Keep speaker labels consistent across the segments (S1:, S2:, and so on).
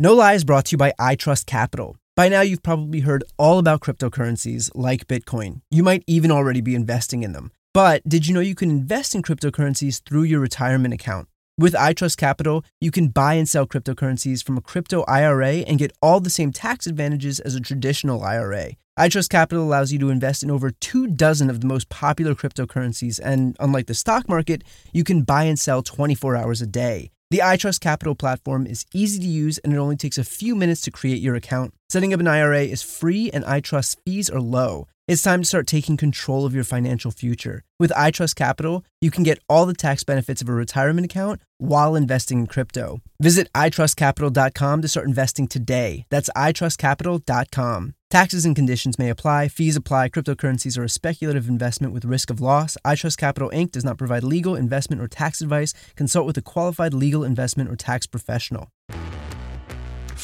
S1: No Lie is brought to you by iTrust Capital. By now, you've probably heard all about cryptocurrencies like Bitcoin. You might even already be investing in them. But did you know you can invest in cryptocurrencies through your retirement account? With iTrust Capital, you can buy and sell cryptocurrencies from a crypto IRA and get all the same tax advantages as a traditional IRA. iTrust Capital allows you to invest in over two dozen of the most popular cryptocurrencies, and unlike the stock market, you can buy and sell 24 hours a day. The iTrust Capital platform is easy to use and it only takes a few minutes to create your account. Setting up an IRA is free and iTrust fees are low. It's time to start taking control of your financial future. With iTrust Capital, you can get all the tax benefits of a retirement account while investing in crypto. Visit itrustcapital.com to start investing today. That's itrustcapital.com. Taxes and conditions may apply. Fees apply. Cryptocurrencies are a speculative investment with risk of loss. iTrust Capital Inc. does not provide legal, investment, or tax advice. Consult with a qualified legal investment or tax professional.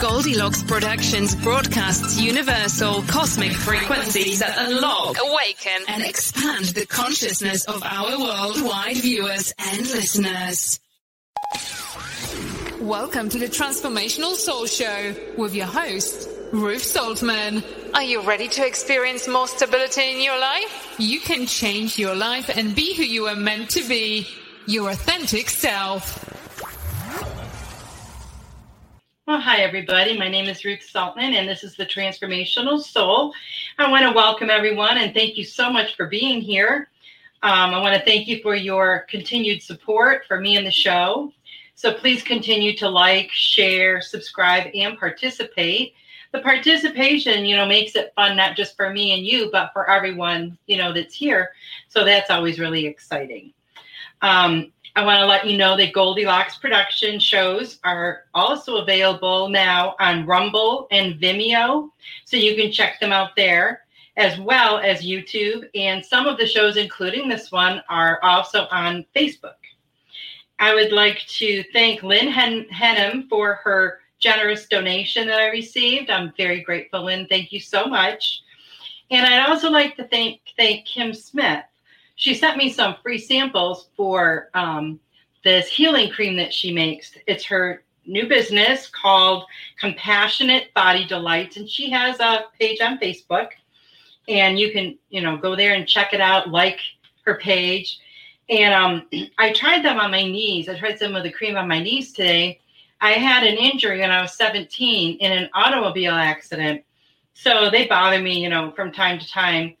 S2: Goldilocks Productions broadcasts universal cosmic frequencies that unlock, awaken, and expand the consciousness of our worldwide viewers and listeners. Welcome to the Transformational Soul Show with your host, Ruth Saltman. Are you ready to experience more stability in your life? You can change your life and be who you are meant to be, your authentic self.
S3: Well, hi, everybody. My name is Ruth Saltman, and this is the Transformational Soul. I want to welcome everyone and thank you so much for being here. Um, I want to thank you for your continued support for me and the show. So please continue to like, share, subscribe, and participate. The participation, you know, makes it fun not just for me and you, but for everyone, you know, that's here. So that's always really exciting. Um, I want to let you know that Goldilocks production shows are also available now on Rumble and Vimeo. So you can check them out there as well as YouTube. And some of the shows, including this one, are also on Facebook. I would like to thank Lynn Hen- Henham for her generous donation that I received. I'm very grateful, Lynn. Thank you so much. And I'd also like to thank thank Kim Smith she sent me some free samples for um, this healing cream that she makes. It's her new business called Compassionate Body Delights, and she has a page on Facebook. And you can, you know, go there and check it out, like her page. And um, I tried them on my knees. I tried some of the cream on my knees today. I had an injury when I was 17 in an automobile accident. So they bother me, you know, from time to time.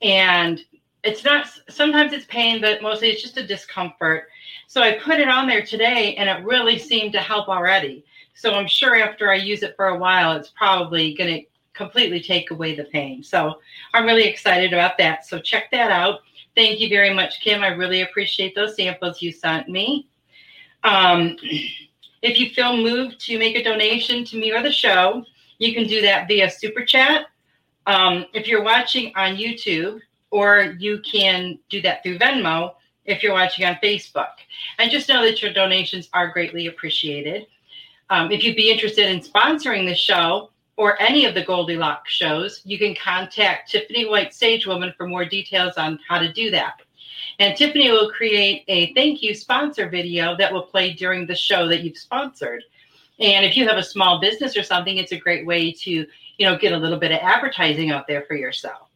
S3: And it's not sometimes it's pain, but mostly it's just a discomfort. So I put it on there today and it really seemed to help already. So I'm sure after I use it for a while, it's probably going to completely take away the pain. So I'm really excited about that. So check that out. Thank you very much, Kim. I really appreciate those samples you sent me. Um, if you feel moved to make a donation to me or the show, you can do that via Super Chat. Um, if you're watching on YouTube, or you can do that through Venmo if you're watching on Facebook. And just know that your donations are greatly appreciated. Um, if you'd be interested in sponsoring the show or any of the Goldilocks shows, you can contact Tiffany White Sagewoman for more details on how to do that. And Tiffany will create a thank you sponsor video that will play during the show that you've sponsored. And if you have a small business or something, it's a great way to, you know, get a little bit of advertising out there for yourself.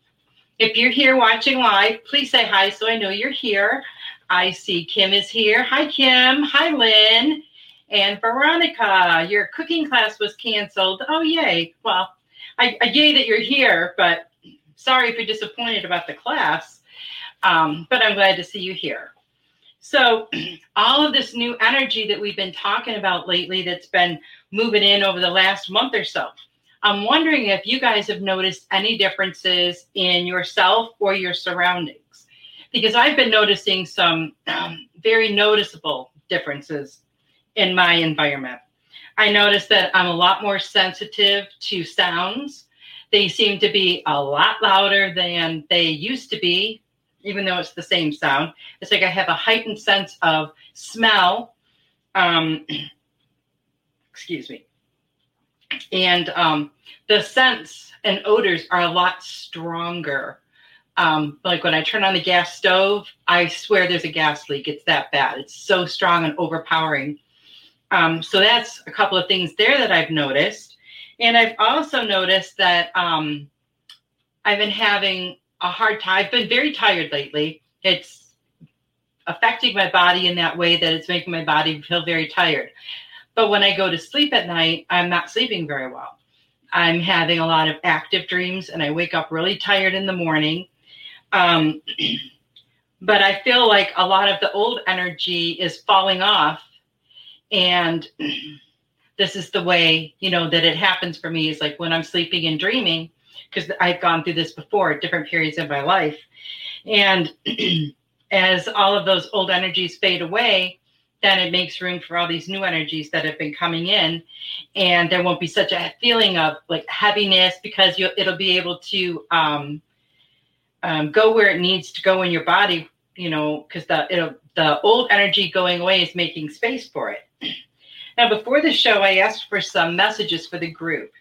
S3: If you're here watching live, please say hi so I know you're here. I see Kim is here. Hi, Kim. Hi, Lynn. And Veronica, your cooking class was canceled. Oh, yay. Well, I, I yay that you're here, but sorry if you're disappointed about the class. Um, but I'm glad to see you here. So, all of this new energy that we've been talking about lately that's been moving in over the last month or so, I'm wondering if you guys have noticed any differences in yourself or your surroundings. Because I've been noticing some um, very noticeable differences in my environment. I noticed that I'm a lot more sensitive to sounds. They seem to be a lot louder than they used to be, even though it's the same sound. It's like I have a heightened sense of smell. Um, excuse me. And um, the scents and odors are a lot stronger. Um, like when I turn on the gas stove, I swear there's a gas leak. It's that bad. It's so strong and overpowering. Um, so that's a couple of things there that I've noticed. And I've also noticed that um, I've been having a hard time. I've been very tired lately. It's affecting my body in that way that it's making my body feel very tired. But when I go to sleep at night, I'm not sleeping very well. I'm having a lot of active dreams and I wake up really tired in the morning. Um, but I feel like a lot of the old energy is falling off and this is the way you know that it happens for me is like when i'm sleeping and dreaming because i've gone through this before at different periods of my life and as all of those old energies fade away then it makes room for all these new energies that have been coming in and there won't be such a feeling of like heaviness because you it'll be able to um, um, go where it needs to go in your body you know because the the old energy going away is making space for it now, before the show, I asked for some messages for the group,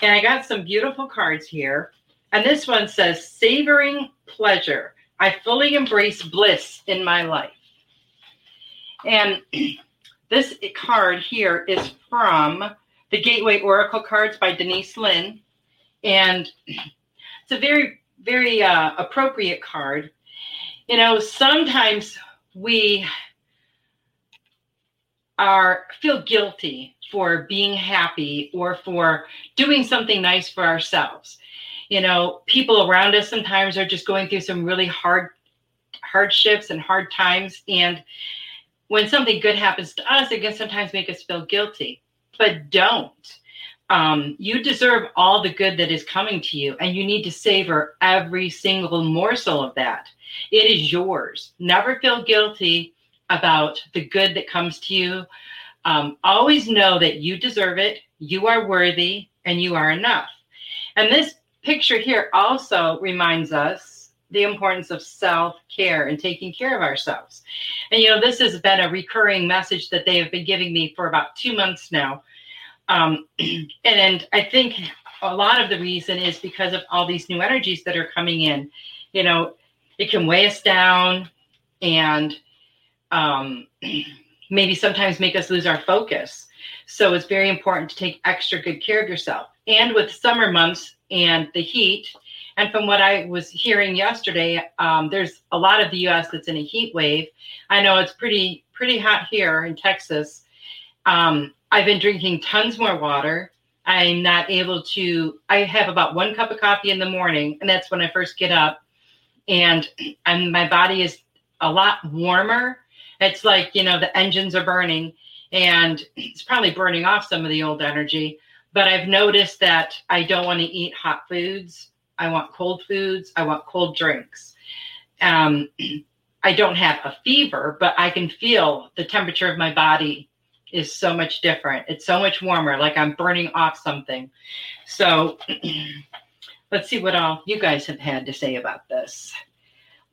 S3: and I got some beautiful cards here. And this one says, Savoring pleasure. I fully embrace bliss in my life. And this card here is from the Gateway Oracle cards by Denise Linn. And it's a very, very uh, appropriate card. You know, sometimes we are feel guilty for being happy or for doing something nice for ourselves. You know, people around us sometimes are just going through some really hard hardships and hard times and when something good happens to us it can sometimes make us feel guilty. But don't. Um, you deserve all the good that is coming to you and you need to savor every single morsel of that. It is yours. Never feel guilty about the good that comes to you. Um, always know that you deserve it, you are worthy, and you are enough. And this picture here also reminds us the importance of self care and taking care of ourselves. And, you know, this has been a recurring message that they have been giving me for about two months now. Um, and, and I think a lot of the reason is because of all these new energies that are coming in. You know, it can weigh us down and um, maybe sometimes make us lose our focus. So it's very important to take extra good care of yourself. And with summer months and the heat, and from what I was hearing yesterday, um, there's a lot of the U.S. that's in a heat wave. I know it's pretty pretty hot here in Texas. Um, I've been drinking tons more water. I'm not able to. I have about one cup of coffee in the morning, and that's when I first get up and and my body is a lot warmer. It's like you know the engines are burning, and it's probably burning off some of the old energy. But I've noticed that I don't want to eat hot foods. I want cold foods. I want cold drinks. Um, I don't have a fever, but I can feel the temperature of my body is so much different. It's so much warmer, like I'm burning off something. So let's see what all you guys have had to say about this.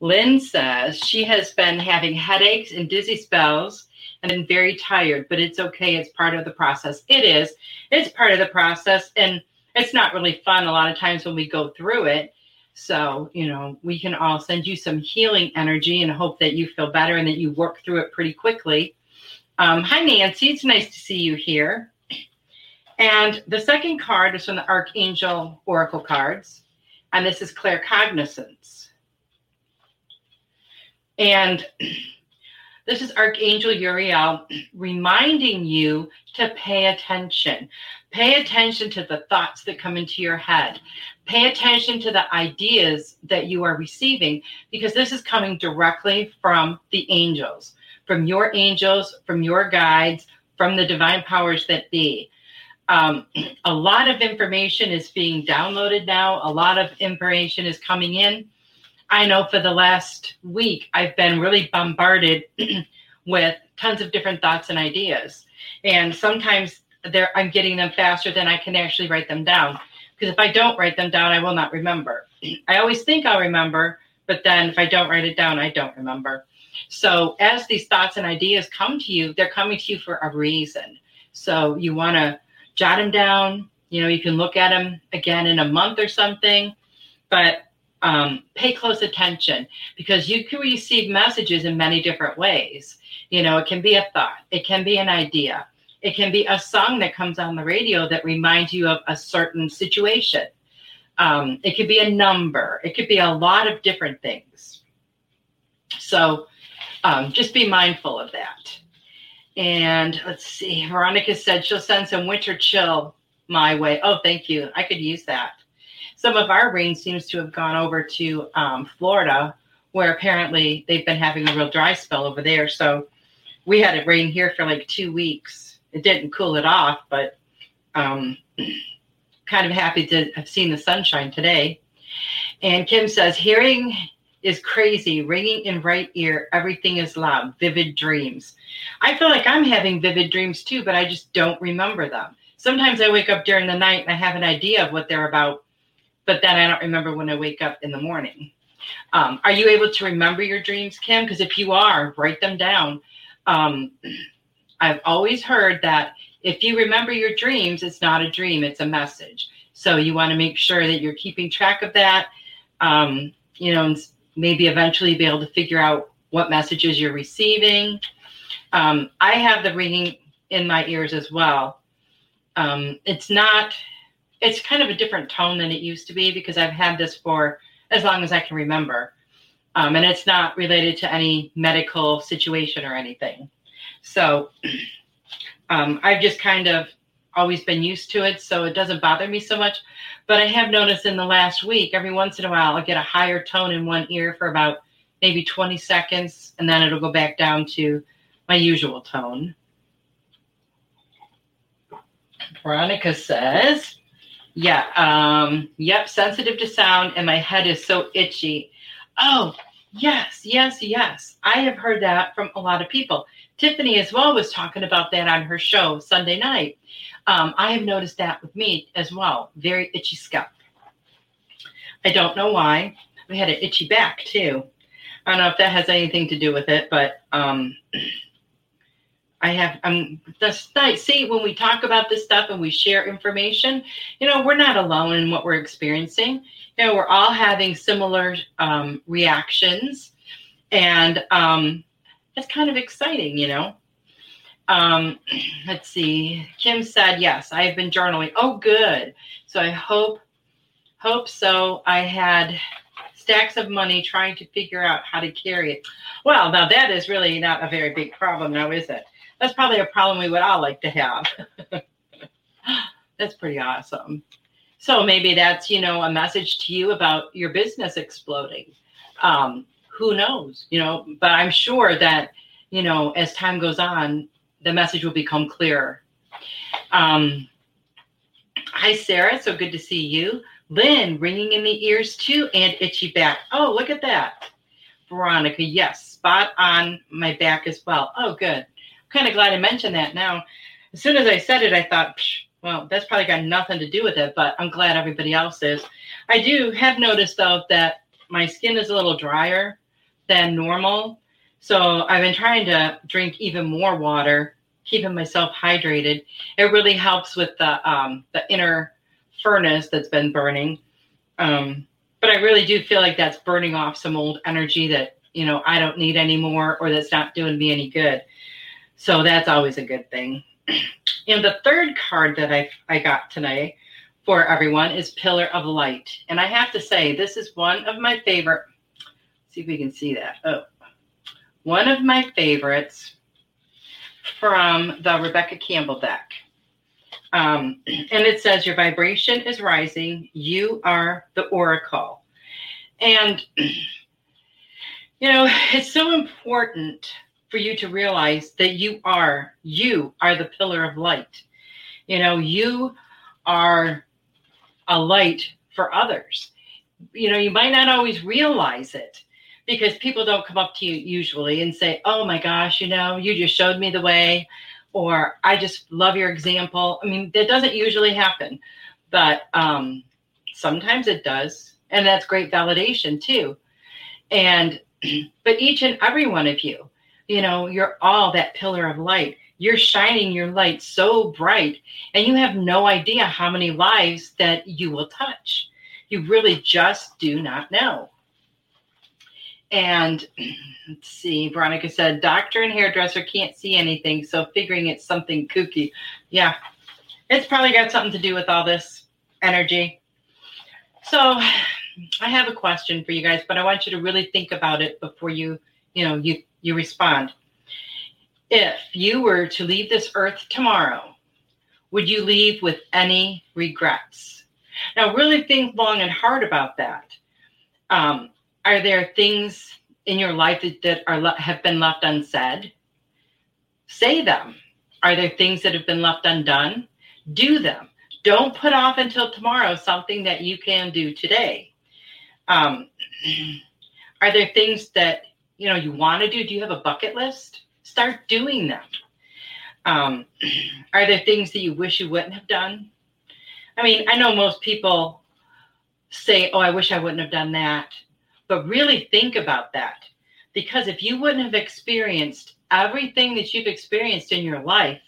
S3: Lynn says she has been having headaches and dizzy spells and been very tired, but it's okay. It's part of the process. It is. It's part of the process. And it's not really fun a lot of times when we go through it. So, you know, we can all send you some healing energy and hope that you feel better and that you work through it pretty quickly. Um, hi, Nancy. It's nice to see you here. And the second card is from the Archangel Oracle cards, and this is claircognizance. And this is Archangel Uriel reminding you to pay attention. Pay attention to the thoughts that come into your head. Pay attention to the ideas that you are receiving because this is coming directly from the angels, from your angels, from your guides, from the divine powers that be. Um, a lot of information is being downloaded now, a lot of information is coming in. I know for the last week, I've been really bombarded with tons of different thoughts and ideas. And sometimes I'm getting them faster than I can actually write them down. Because if I don't write them down, I will not remember. I always think I'll remember, but then if I don't write it down, I don't remember. So as these thoughts and ideas come to you, they're coming to you for a reason. So you want to jot them down. You know, you can look at them again in a month or something, but um, pay close attention because you can receive messages in many different ways. You know, it can be a thought, it can be an idea, it can be a song that comes on the radio that reminds you of a certain situation. Um, it could be a number, it could be a lot of different things. So um, just be mindful of that. And let's see, Veronica said she'll send some winter chill my way. Oh, thank you. I could use that. Some of our rain seems to have gone over to um, Florida, where apparently they've been having a real dry spell over there. So we had it rain here for like two weeks. It didn't cool it off, but um, kind of happy to have seen the sunshine today. And Kim says, hearing is crazy, ringing in right ear, everything is loud, vivid dreams. I feel like I'm having vivid dreams too, but I just don't remember them. Sometimes I wake up during the night and I have an idea of what they're about, but then I don't remember when I wake up in the morning. Um, are you able to remember your dreams, Kim? Because if you are, write them down. Um, I've always heard that if you remember your dreams, it's not a dream, it's a message. So you want to make sure that you're keeping track of that. Um, you know, maybe eventually be able to figure out what messages you're receiving. Um, I have the ringing in my ears as well. Um, it's not, it's kind of a different tone than it used to be because I've had this for as long as I can remember. Um, and it's not related to any medical situation or anything. So um, I've just kind of always been used to it, so it doesn't bother me so much. But I have noticed in the last week, every once in a while, I'll get a higher tone in one ear for about maybe 20 seconds, and then it'll go back down to my usual tone. Veronica says, yeah, um, yep, sensitive to sound, and my head is so itchy. Oh, yes, yes, yes. I have heard that from a lot of people. Tiffany as well was talking about that on her show Sunday night. Um, I have noticed that with me as well. Very itchy scalp. I don't know why. I had an itchy back too. I don't know if that has anything to do with it, but um, I have. Um, that's nice. See, when we talk about this stuff and we share information, you know, we're not alone in what we're experiencing. You know, we're all having similar um, reactions, and um, it's kind of exciting, you know. Um, let's see. Kim said, yes, I have been journaling. Oh, good. So I hope, hope so. I had stacks of money trying to figure out how to carry it. Well, now that is really not a very big problem now, is it? That's probably a problem we would all like to have. that's pretty awesome. So maybe that's, you know, a message to you about your business exploding. Um, who knows? You know, but I'm sure that you know as time goes on, the message will become clearer. Um, hi, Sarah. So good to see you. Lynn, ringing in the ears too, and itchy back. Oh, look at that. Veronica, yes, spot on my back as well. Oh, good. Kind of glad I mentioned that now. As soon as I said it, I thought, well, that's probably got nothing to do with it, but I'm glad everybody else is. I do have noticed, though, that my skin is a little drier than normal. So I've been trying to drink even more water, keeping myself hydrated. It really helps with the um, the inner furnace that's been burning. Um, but I really do feel like that's burning off some old energy that you know I don't need anymore, or that's not doing me any good. So that's always a good thing. And the third card that I I got tonight for everyone is Pillar of Light, and I have to say this is one of my favorite. see if we can see that. Oh, one of my favorites from the Rebecca Campbell deck. Um, and it says, Your vibration is rising. You are the oracle. And, you know, it's so important for you to realize that you are, you are the pillar of light. You know, you are a light for others. You know, you might not always realize it because people don't come up to you usually and say, Oh my gosh, you know, you just showed me the way or I just love your example. I mean, that doesn't usually happen, but um, sometimes it does. And that's great validation too. And, but each and every one of you, you know, you're all that pillar of light. You're shining your light so bright, and you have no idea how many lives that you will touch. You really just do not know. And let's see, Veronica said, doctor and hairdresser can't see anything, so figuring it's something kooky. Yeah, it's probably got something to do with all this energy. So I have a question for you guys, but I want you to really think about it before you, you know, you you respond. If you were to leave this earth tomorrow, would you leave with any regrets? Now, really think long and hard about that. Um, are there things in your life that, that are have been left unsaid? Say them. Are there things that have been left undone? Do them. Don't put off until tomorrow something that you can do today. Um, are there things that you know you want to do? Do you have a bucket list? Start doing them. Um, are there things that you wish you wouldn't have done? I mean, I know most people say, "Oh, I wish I wouldn't have done that." But really think about that. Because if you wouldn't have experienced everything that you've experienced in your life,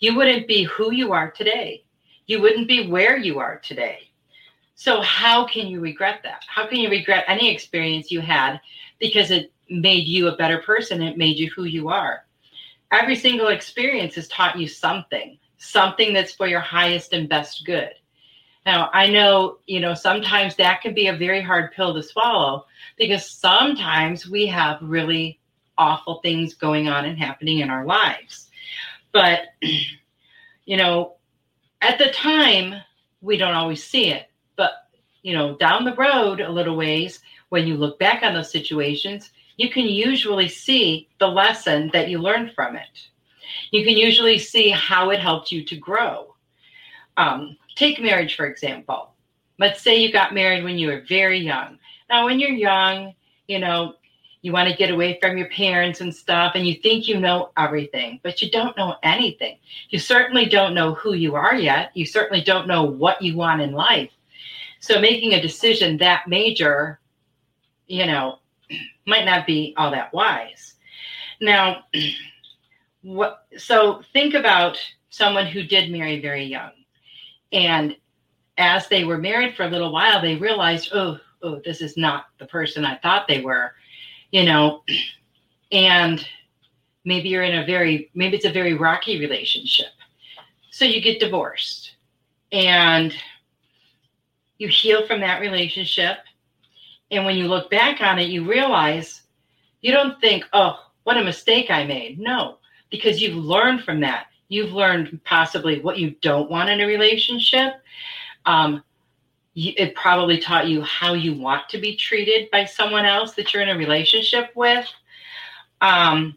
S3: you wouldn't be who you are today. You wouldn't be where you are today. So, how can you regret that? How can you regret any experience you had because it made you a better person? It made you who you are. Every single experience has taught you something, something that's for your highest and best good. Now, I know, you know, sometimes that can be a very hard pill to swallow because sometimes we have really awful things going on and happening in our lives. But, you know, at the time, we don't always see it. But, you know, down the road a little ways, when you look back on those situations, you can usually see the lesson that you learned from it. You can usually see how it helped you to grow. Um, take marriage, for example. Let's say you got married when you were very young. Now, when you're young, you know, you want to get away from your parents and stuff, and you think you know everything, but you don't know anything. You certainly don't know who you are yet. You certainly don't know what you want in life. So, making a decision that major, you know, might not be all that wise. Now, what, so think about someone who did marry very young and as they were married for a little while, they realized, oh, oh, this is not the person I thought they were, you know, and maybe you're in a very, maybe it's a very rocky relationship. So you get divorced and you heal from that relationship. And when you look back on it, you realize you don't think, oh, what a mistake I made. No, because you've learned from that you've learned possibly what you don't want in a relationship. Um, it probably taught you how you want to be treated by someone else that you're in a relationship with. Um,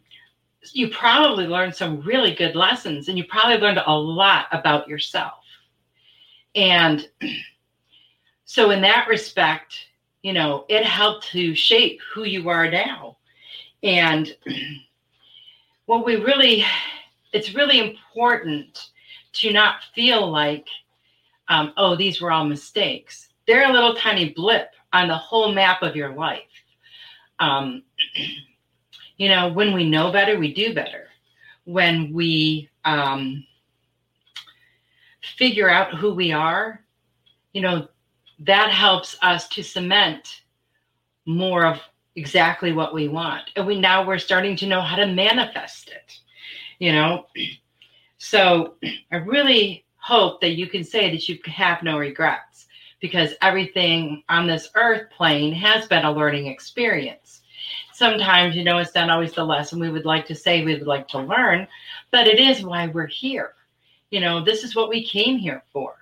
S3: you probably learned some really good lessons and you probably learned a lot about yourself. And so, in that respect, you know, it helped to shape who you are now. And what we really, it's really important to not feel like, um, oh, these were all mistakes. They're a little tiny blip on the whole map of your life. Um, you know, when we know better, we do better. When we um, figure out who we are, you know, that helps us to cement more of exactly what we want. And we now we're starting to know how to manifest it, you know. So I really hope that you can say that you have no regrets because everything on this earth plane has been a learning experience. Sometimes, you know, it's not always the lesson we would like to say we would like to learn, but it is why we're here. You know, this is what we came here for.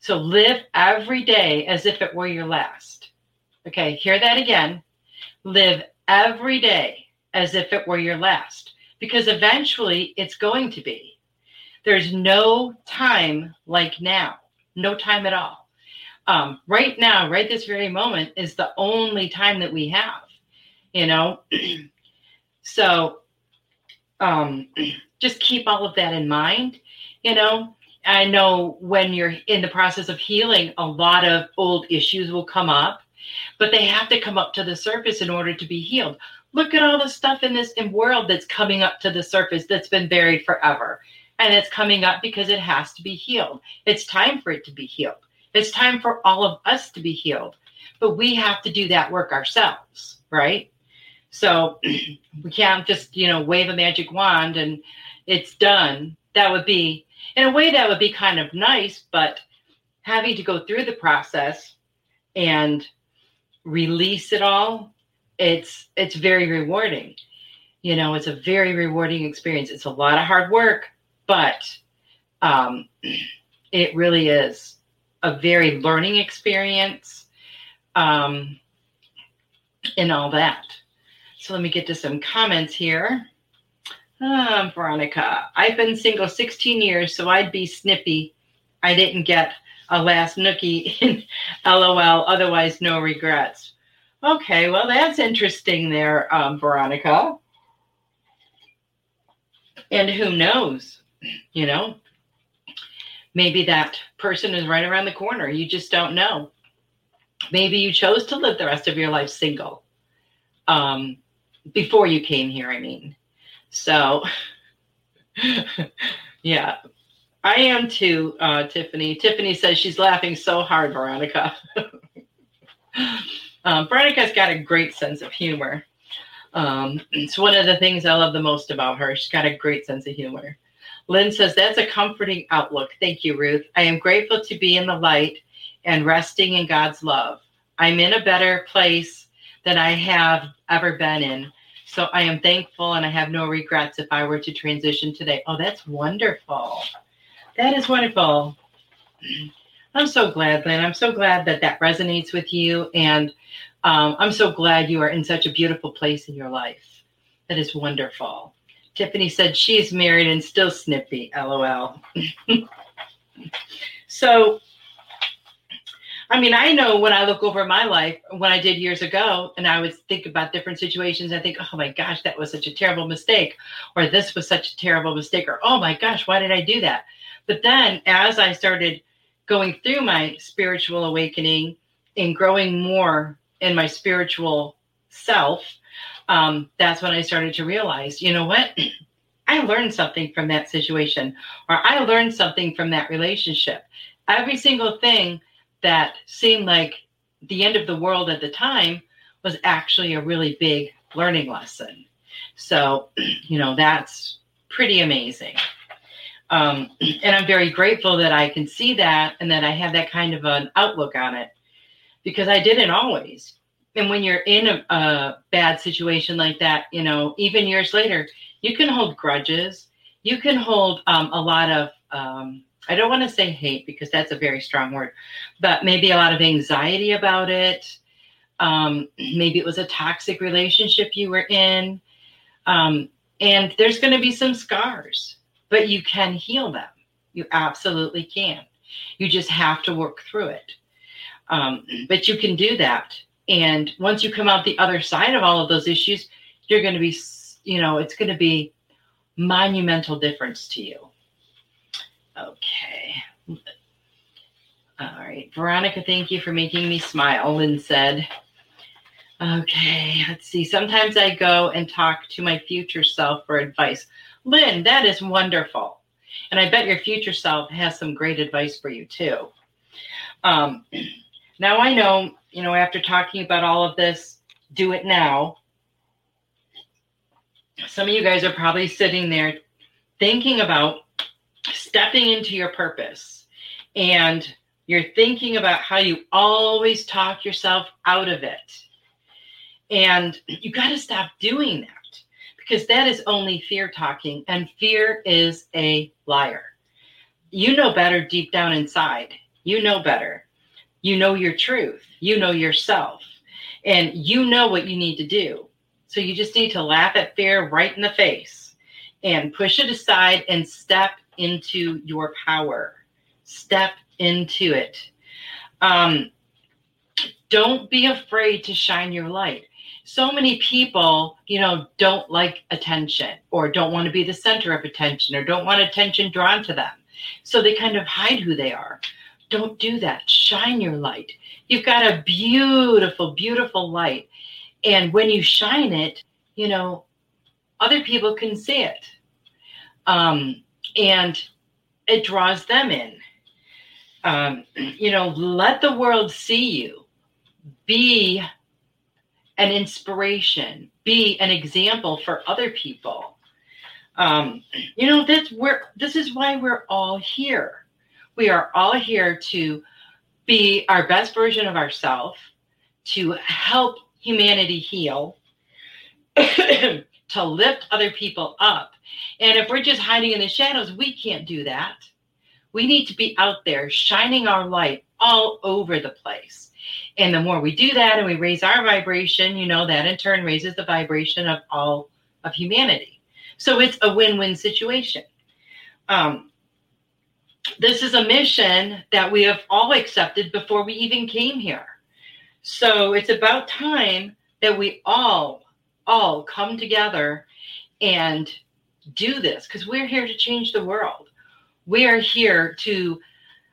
S3: So live every day as if it were your last. Okay, hear that again. Live every day as if it were your last, because eventually it's going to be. There's no time like now, no time at all. Um, right now, right this very moment, is the only time that we have, you know? so um, just keep all of that in mind, you know? I know when you're in the process of healing, a lot of old issues will come up, but they have to come up to the surface in order to be healed. Look at all the stuff in this world that's coming up to the surface that's been buried forever. And it's coming up because it has to be healed. It's time for it to be healed. It's time for all of us to be healed. But we have to do that work ourselves, right? So we can't just, you know, wave a magic wand and it's done. That would be in a way that would be kind of nice, but having to go through the process and release it all, it's it's very rewarding. You know, it's a very rewarding experience. It's a lot of hard work, but um, it really is a very learning experience um, and all that. So let me get to some comments here. Um, Veronica, I've been single 16 years, so I'd be snippy. I didn't get a last nookie in LOL, otherwise, no regrets. Okay, well, that's interesting there, um, Veronica. And who knows, you know, maybe that person is right around the corner. You just don't know. Maybe you chose to live the rest of your life single um, before you came here, I mean. So, yeah, I am too, uh, Tiffany. Tiffany says she's laughing so hard, Veronica. um, Veronica's got a great sense of humor. Um, it's one of the things I love the most about her. She's got a great sense of humor. Lynn says, That's a comforting outlook. Thank you, Ruth. I am grateful to be in the light and resting in God's love. I'm in a better place than I have ever been in. So I am thankful and I have no regrets if I were to transition today. Oh, that's wonderful. That is wonderful. I'm so glad, Lynn. I'm so glad that that resonates with you. And um, I'm so glad you are in such a beautiful place in your life. That is wonderful. Tiffany said she's married and still snippy. LOL. so I mean, I know when I look over my life, when I did years ago, and I would think about different situations, I think, oh my gosh, that was such a terrible mistake, or this was such a terrible mistake, or oh my gosh, why did I do that? But then as I started going through my spiritual awakening and growing more in my spiritual self, um, that's when I started to realize, you know what? I learned something from that situation, or I learned something from that relationship. Every single thing that seemed like the end of the world at the time was actually a really big learning lesson. So, you know, that's pretty amazing. Um, and I'm very grateful that I can see that and that I have that kind of an outlook on it because I didn't always. And when you're in a, a bad situation like that, you know, even years later, you can hold grudges. You can hold um, a lot of um, I don't want to say hate because that's a very strong word, but maybe a lot of anxiety about it. Um, maybe it was a toxic relationship you were in. Um, and there's going to be some scars, but you can heal them. You absolutely can. You just have to work through it. Um, but you can do that. And once you come out the other side of all of those issues, you're going to be, you know, it's going to be monumental difference to you. Okay. All right. Veronica, thank you for making me smile, Lynn said. Okay, let's see. Sometimes I go and talk to my future self for advice. Lynn, that is wonderful. And I bet your future self has some great advice for you too. Um, now I know, you know, after talking about all of this, do it now. Some of you guys are probably sitting there thinking about stepping into your purpose and you're thinking about how you always talk yourself out of it and you got to stop doing that because that is only fear talking, and fear is a liar. You know better deep down inside. You know better. You know your truth. You know yourself. And you know what you need to do. So you just need to laugh at fear right in the face and push it aside and step into your power. Step into it. Um, don't be afraid to shine your light so many people, you know, don't like attention or don't want to be the center of attention or don't want attention drawn to them. So they kind of hide who they are. Don't do that. Shine your light. You've got a beautiful, beautiful light. And when you shine it, you know, other people can see it. Um, and it draws them in. Um, you know, let the world see you. Be an inspiration, be an example for other people. Um, you know, that's where this is why we're all here. We are all here to be our best version of ourselves, to help humanity heal, to lift other people up. And if we're just hiding in the shadows, we can't do that. We need to be out there shining our light all over the place. And the more we do that and we raise our vibration, you know, that in turn raises the vibration of all of humanity. So it's a win win situation. Um, this is a mission that we have all accepted before we even came here. So it's about time that we all, all come together and do this because we're here to change the world. We are here to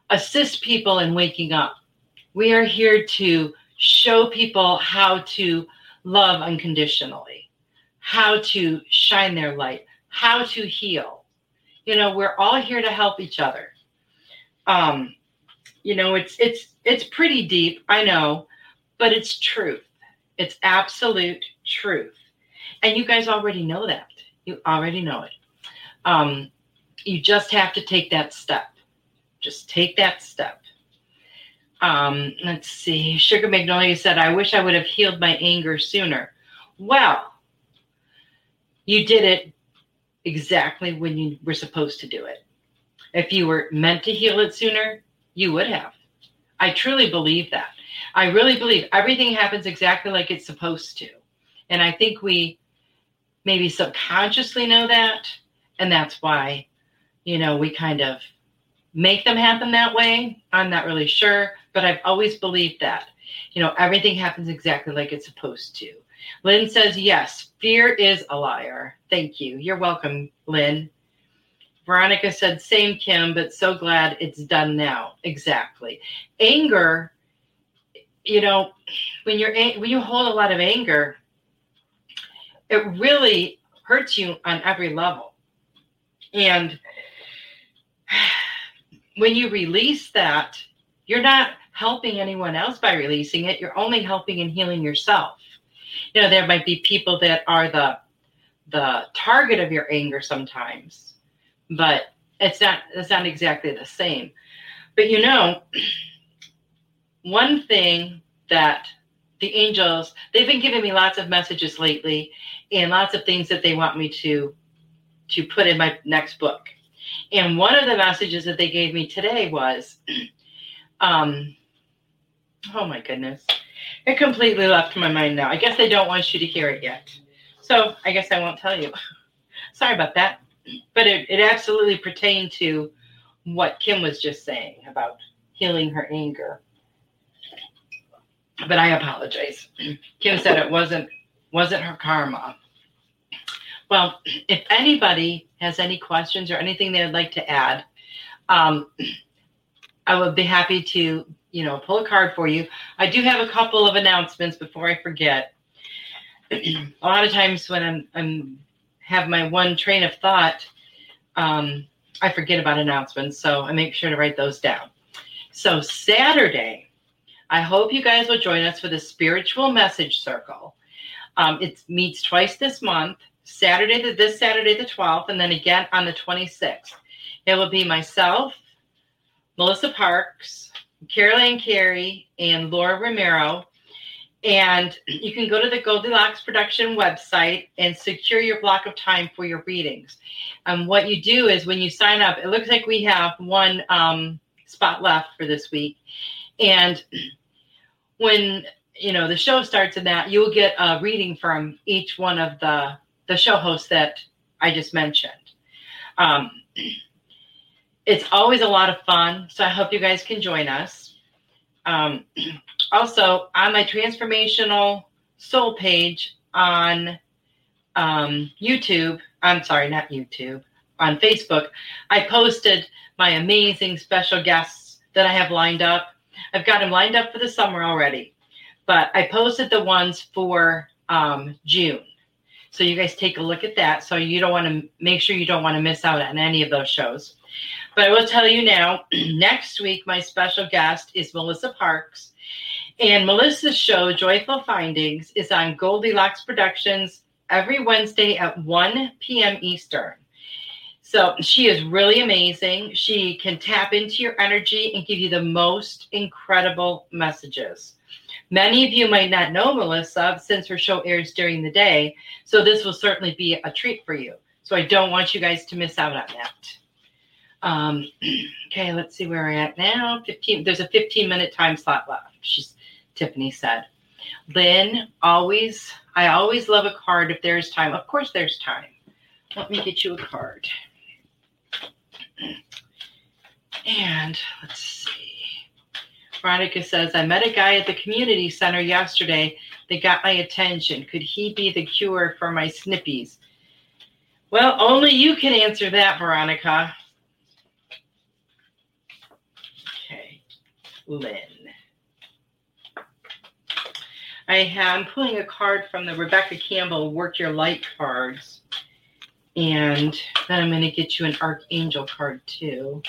S3: assist people in waking up. We are here to show people how to love unconditionally, how to shine their light, how to heal. You know, we're all here to help each other. Um, you know, it's it's it's pretty deep, I know, but it's truth. It's absolute truth. And you guys already know that. You already know it. Um, you just have to take that step. Just take that step. Um, let's see. Sugar Magnolia said, I wish I would have healed my anger sooner. Well, you did it exactly when you were supposed to do it. If you were meant to heal it sooner, you would have. I truly believe that. I really believe everything happens exactly like it's supposed to. And I think we maybe subconsciously know that. And that's why, you know, we kind of make them happen that way. I'm not really sure but I've always believed that. You know, everything happens exactly like it's supposed to. Lynn says, yes, fear is a liar. Thank you. You're welcome, Lynn. Veronica said, same, Kim, but so glad it's done now. Exactly. Anger, you know, when you're when you hold a lot of anger, it really hurts you on every level. And when you release that, you're not helping anyone else by releasing it. You're only helping and healing yourself. You know, there might be people that are the the target of your anger sometimes, but it's not it's not exactly the same. But you know, one thing that the angels they've been giving me lots of messages lately and lots of things that they want me to to put in my next book And one of the messages that they gave me today was, um, oh my goodness, it completely left my mind now. I guess they don't want you to hear it yet. So I guess I won't tell you. Sorry about that. But it, it absolutely pertained to what Kim was just saying about healing her anger. But I apologize. Kim said it wasn't wasn't her karma. Well, if anybody has any questions or anything they'd like to add, um, I would be happy to, you know, pull a card for you. I do have a couple of announcements before I forget. a lot of times when I'm, I'm have my one train of thought, um, I forget about announcements, so I make sure to write those down. So Saturday, I hope you guys will join us for the spiritual message circle. Um, it meets twice this month. Saturday, the, this Saturday, the 12th, and then again on the 26th. It will be myself, Melissa Parks, Caroline Carey, and Laura Romero. And you can go to the Goldilocks production website and secure your block of time for your readings. And what you do is when you sign up, it looks like we have one um, spot left for this week. And when you know the show starts in that, you'll get a reading from each one of the the show hosts that I just mentioned. Um, it's always a lot of fun, so I hope you guys can join us. Um, also, on my transformational soul page on um, YouTube, I'm sorry, not YouTube, on Facebook, I posted my amazing special guests that I have lined up. I've got them lined up for the summer already, but I posted the ones for um, June. So you guys take a look at that. So you don't want to make sure you don't want to miss out on any of those shows. But I will tell you now, next week, my special guest is Melissa Parks. And Melissa's show, Joyful Findings, is on Goldilocks Productions every Wednesday at 1 p.m. Eastern. So she is really amazing. She can tap into your energy and give you the most incredible messages. Many of you might not know Melissa since her show airs during the day, so this will certainly be a treat for you. So I don't want you guys to miss out on that. Um, okay, let's see where we're at now. 15. There's a 15 minute time slot left. She's Tiffany said. Lynn, always, I always love a card if there's time. Of course, there's time. Let me get you a card. And let's see. Veronica says, I met a guy at the community center yesterday that got my attention. Could he be the cure for my snippies? Well, only you can answer that, Veronica. Okay, Lynn. I am pulling a card from the Rebecca Campbell Work Your Light cards. And then I'm going to get you an Archangel card too.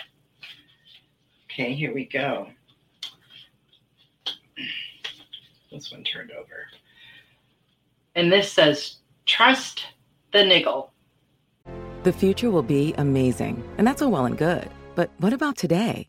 S3: Okay, here we go. This one turned over. And this says, trust the niggle.
S4: The future will be amazing, and that's all well and good. But what about today?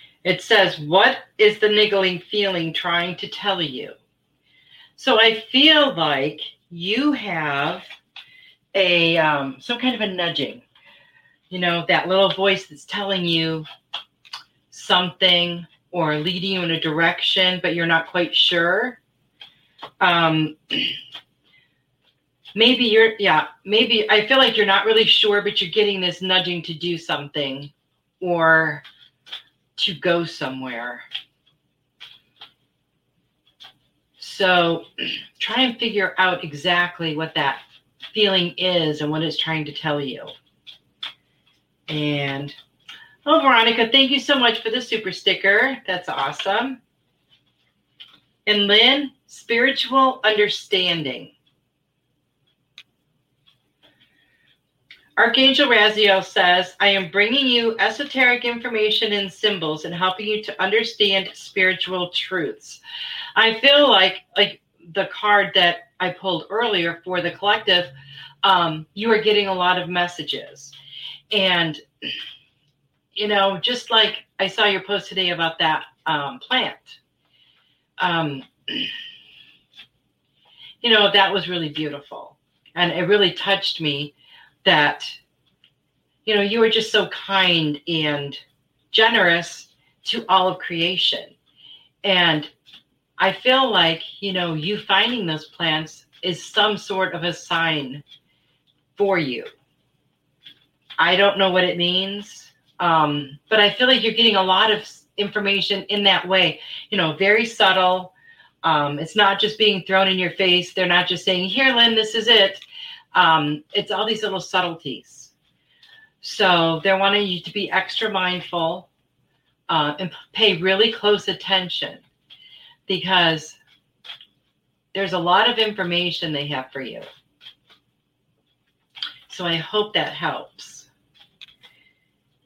S3: it says, What is the niggling feeling trying to tell you? So I feel like you have a um, some kind of a nudging, you know, that little voice that's telling you something or leading you in a direction, but you're not quite sure um, maybe you're yeah maybe i feel like you're not really sure but you're getting this nudging to do something or to go somewhere. So try and figure out exactly what that feeling is and what it's trying to tell you. And oh veronica thank you so much for the super sticker. That's awesome. And lynn spiritual understanding. Archangel Raziel says, I am bringing you esoteric information and symbols and helping you to understand spiritual truths. I feel like, like the card that I pulled earlier for the collective, um, you are getting a lot of messages. And, you know, just like I saw your post today about that um, plant, um, you know, that was really beautiful. And it really touched me that you know you were just so kind and generous to all of creation. And i feel like you know you finding those plants is some sort of a sign for you. I don't know what it means um, but i feel like you're getting a lot of information in that way. You know very subtle. Um, it's not just being thrown in your face. They're not just saying here lynn this is it um, it's all these little subtleties. So they're wanting you to be extra mindful uh, and pay really close attention because there's a lot of information they have for you. So I hope that helps.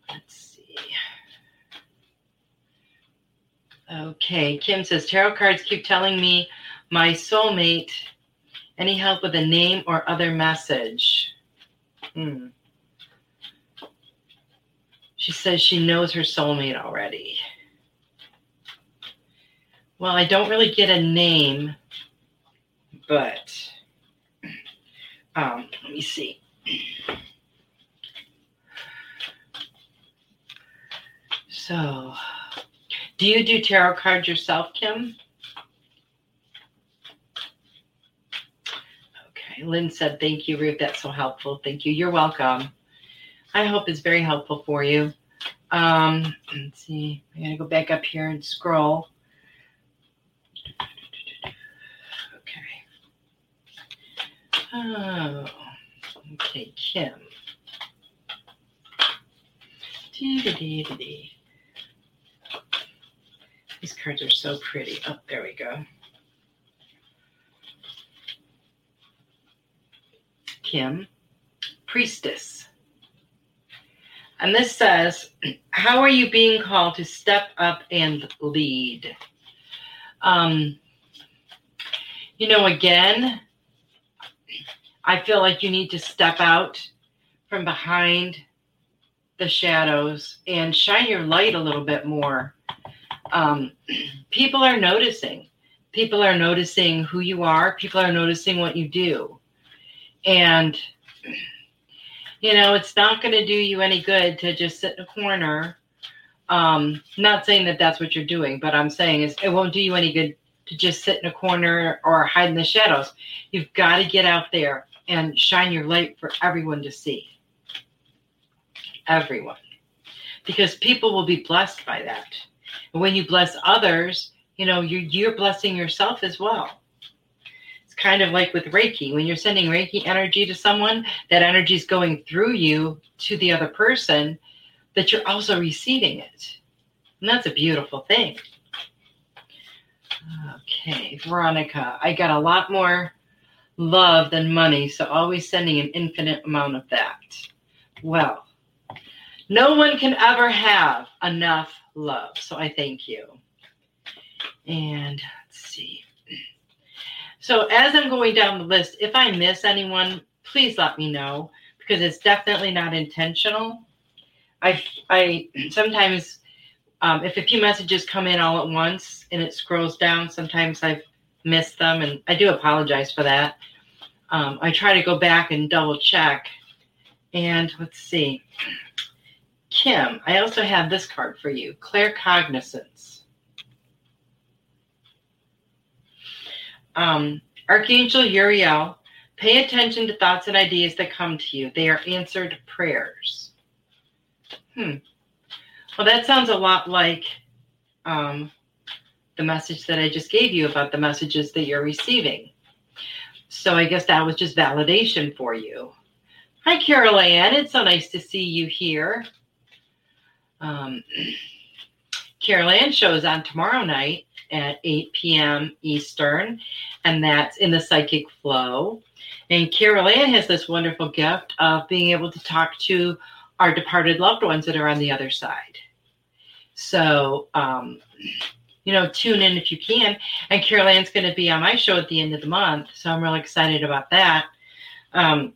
S3: Let's see. Okay, Kim says tarot cards keep telling me my soulmate any help with a name or other message? Hmm. She says she knows her soulmate already. Well, I don't really get a name, but um, let me see. So, do you do tarot cards yourself, Kim? Lynn said, Thank you, Ruth. That's so helpful. Thank you. You're welcome. I hope it's very helpful for you. Um, let's see. I'm going to go back up here and scroll. Okay. Oh, okay, Kim. These cards are so pretty. Oh, there we go. Kim, priestess. And this says, How are you being called to step up and lead? Um, you know, again, I feel like you need to step out from behind the shadows and shine your light a little bit more. Um, people are noticing. People are noticing who you are. People are noticing what you do. And, you know, it's not going to do you any good to just sit in a corner. Um, not saying that that's what you're doing, but I'm saying is it won't do you any good to just sit in a corner or hide in the shadows. You've got to get out there and shine your light for everyone to see. Everyone. Because people will be blessed by that. And when you bless others, you know, you're, you're blessing yourself as well kind of like with Reiki. When you're sending Reiki energy to someone, that energy is going through you to the other person, that you're also receiving it. And that's a beautiful thing. Okay, Veronica, I got a lot more love than money, so always sending an infinite amount of that. Well, no one can ever have enough love, so I thank you. And let's see. So as I'm going down the list, if I miss anyone, please let me know because it's definitely not intentional. I, I sometimes, um, if a few messages come in all at once and it scrolls down, sometimes I've missed them, and I do apologize for that. Um, I try to go back and double check. And let's see. Kim, I also have this card for you claircognizance. Um, Archangel Uriel, pay attention to thoughts and ideas that come to you. They are answered prayers. Hmm. Well, that sounds a lot like um, the message that I just gave you about the messages that you're receiving. So I guess that was just validation for you. Hi, Carol Ann. It's so nice to see you here. Um, Carol Ann shows on tomorrow night at 8 p.m. Eastern. and that's in the psychic flow. And Carol Ann has this wonderful gift of being able to talk to our departed loved ones that are on the other side. So, um, you know, tune in if you can. And Carol Ann's going to be on my show at the end of the month. So I'm really excited about that. Um,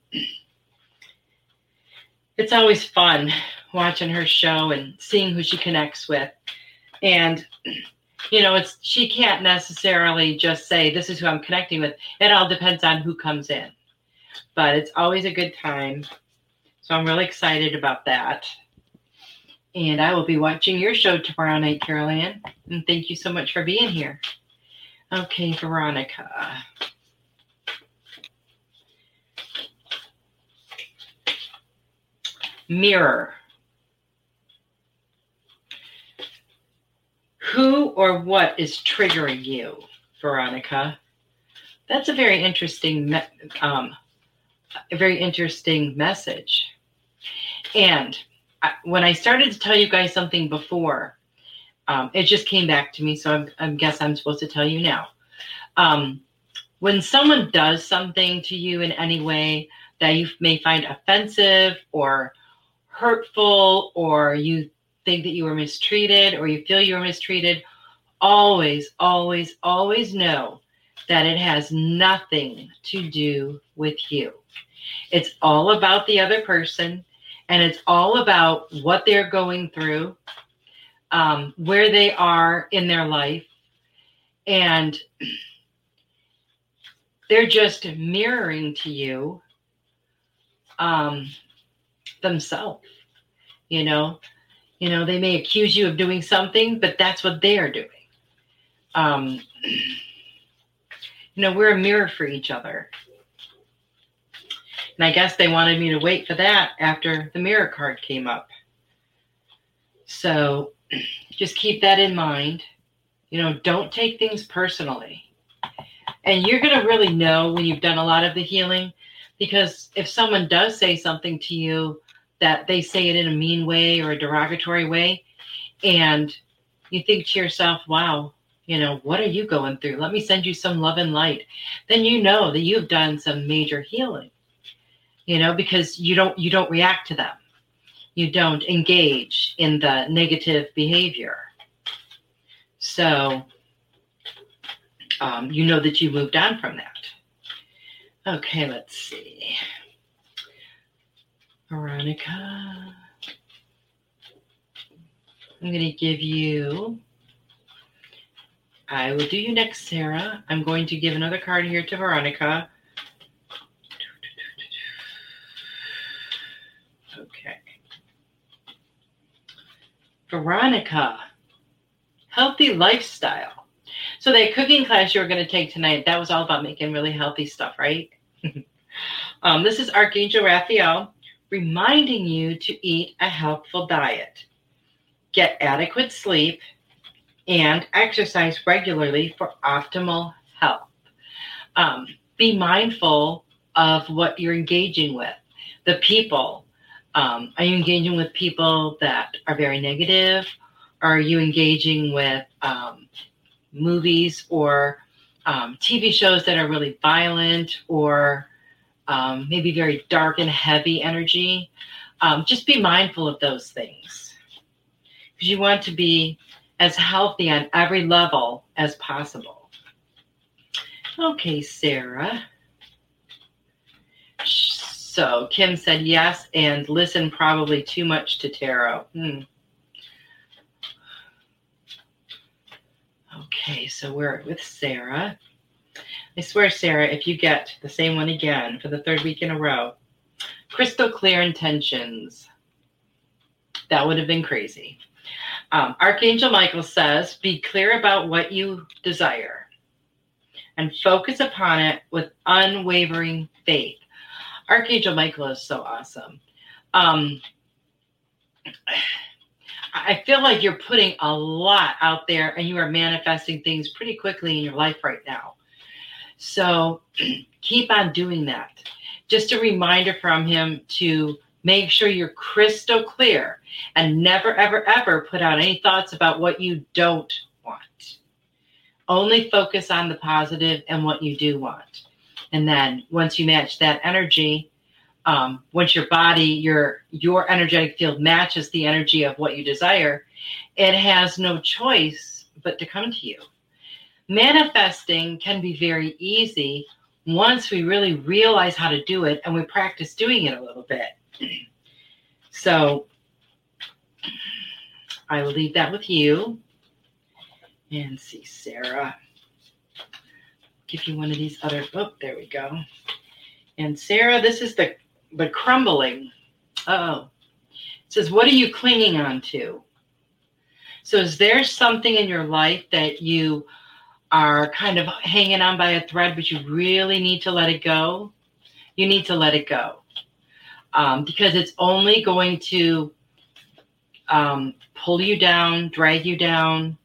S3: it's always fun watching her show and seeing who she connects with. And you know, it's she can't necessarily just say this is who I'm connecting with. It all depends on who comes in. But it's always a good time. So I'm really excited about that. And I will be watching your show tomorrow night, Carol. And thank you so much for being here. Okay, Veronica. Mirror. Who or what is triggering you, Veronica? That's a very interesting, um, a very interesting message. And I, when I started to tell you guys something before, um, it just came back to me. So I guess I'm supposed to tell you now. Um, when someone does something to you in any way that you may find offensive or hurtful, or you think that you were mistreated or you feel you were mistreated, always, always, always know that it has nothing to do with you. It's all about the other person and it's all about what they're going through, um, where they are in their life. And they're just mirroring to you um, themselves, you know you know, they may accuse you of doing something, but that's what they are doing. Um, you know, we're a mirror for each other. And I guess they wanted me to wait for that after the mirror card came up. So just keep that in mind. You know, don't take things personally. And you're going to really know when you've done a lot of the healing because if someone does say something to you that they say it in a mean way or a derogatory way. And you think to yourself, wow, you know, what are you going through? Let me send you some love and light. Then you know that you've done some major healing, you know, because you don't you don't react to them. You don't engage in the negative behavior. So um, you know that you moved on from that. Okay, let's see. Veronica. I'm going to give you, I will do you next, Sarah. I'm going to give another card here to Veronica. Okay. Veronica, healthy lifestyle. So that cooking class you were going to take tonight, that was all about making really healthy stuff, right? um, this is Archangel Raphael reminding you to eat a healthful diet, get adequate sleep, and exercise regularly for optimal health. Um, be mindful of what you're engaging with, the people. Um, are you engaging with people that are very negative? Are you engaging with um, movies or um, TV shows that are really violent or um, maybe very dark and heavy energy. Um, just be mindful of those things because you want to be as healthy on every level as possible. Okay, Sarah. So Kim said yes and listen probably too much to tarot. Hmm. Okay, so we're with Sarah. I swear, Sarah, if you get the same one again for the third week in a row, crystal clear intentions. That would have been crazy. Um, Archangel Michael says, be clear about what you desire and focus upon it with unwavering faith. Archangel Michael is so awesome. Um, I feel like you're putting a lot out there and you are manifesting things pretty quickly in your life right now. So keep on doing that. Just a reminder from him to make sure you're crystal clear and never, ever, ever put out any thoughts about what you don't want. Only focus on the positive and what you do want. And then once you match that energy, um, once your body, your your energetic field matches the energy of what you desire, it has no choice but to come to you. Manifesting can be very easy once we really realize how to do it and we practice doing it a little bit. So I will leave that with you. And see, Sarah. Give you one of these other. Oh, there we go. And Sarah, this is the the crumbling. Oh, it says, what are you clinging on to? So, is there something in your life that you are kind of hanging on by a thread, but you really need to let it go? You need to let it go um, because it's only going to um, pull you down, drag you down,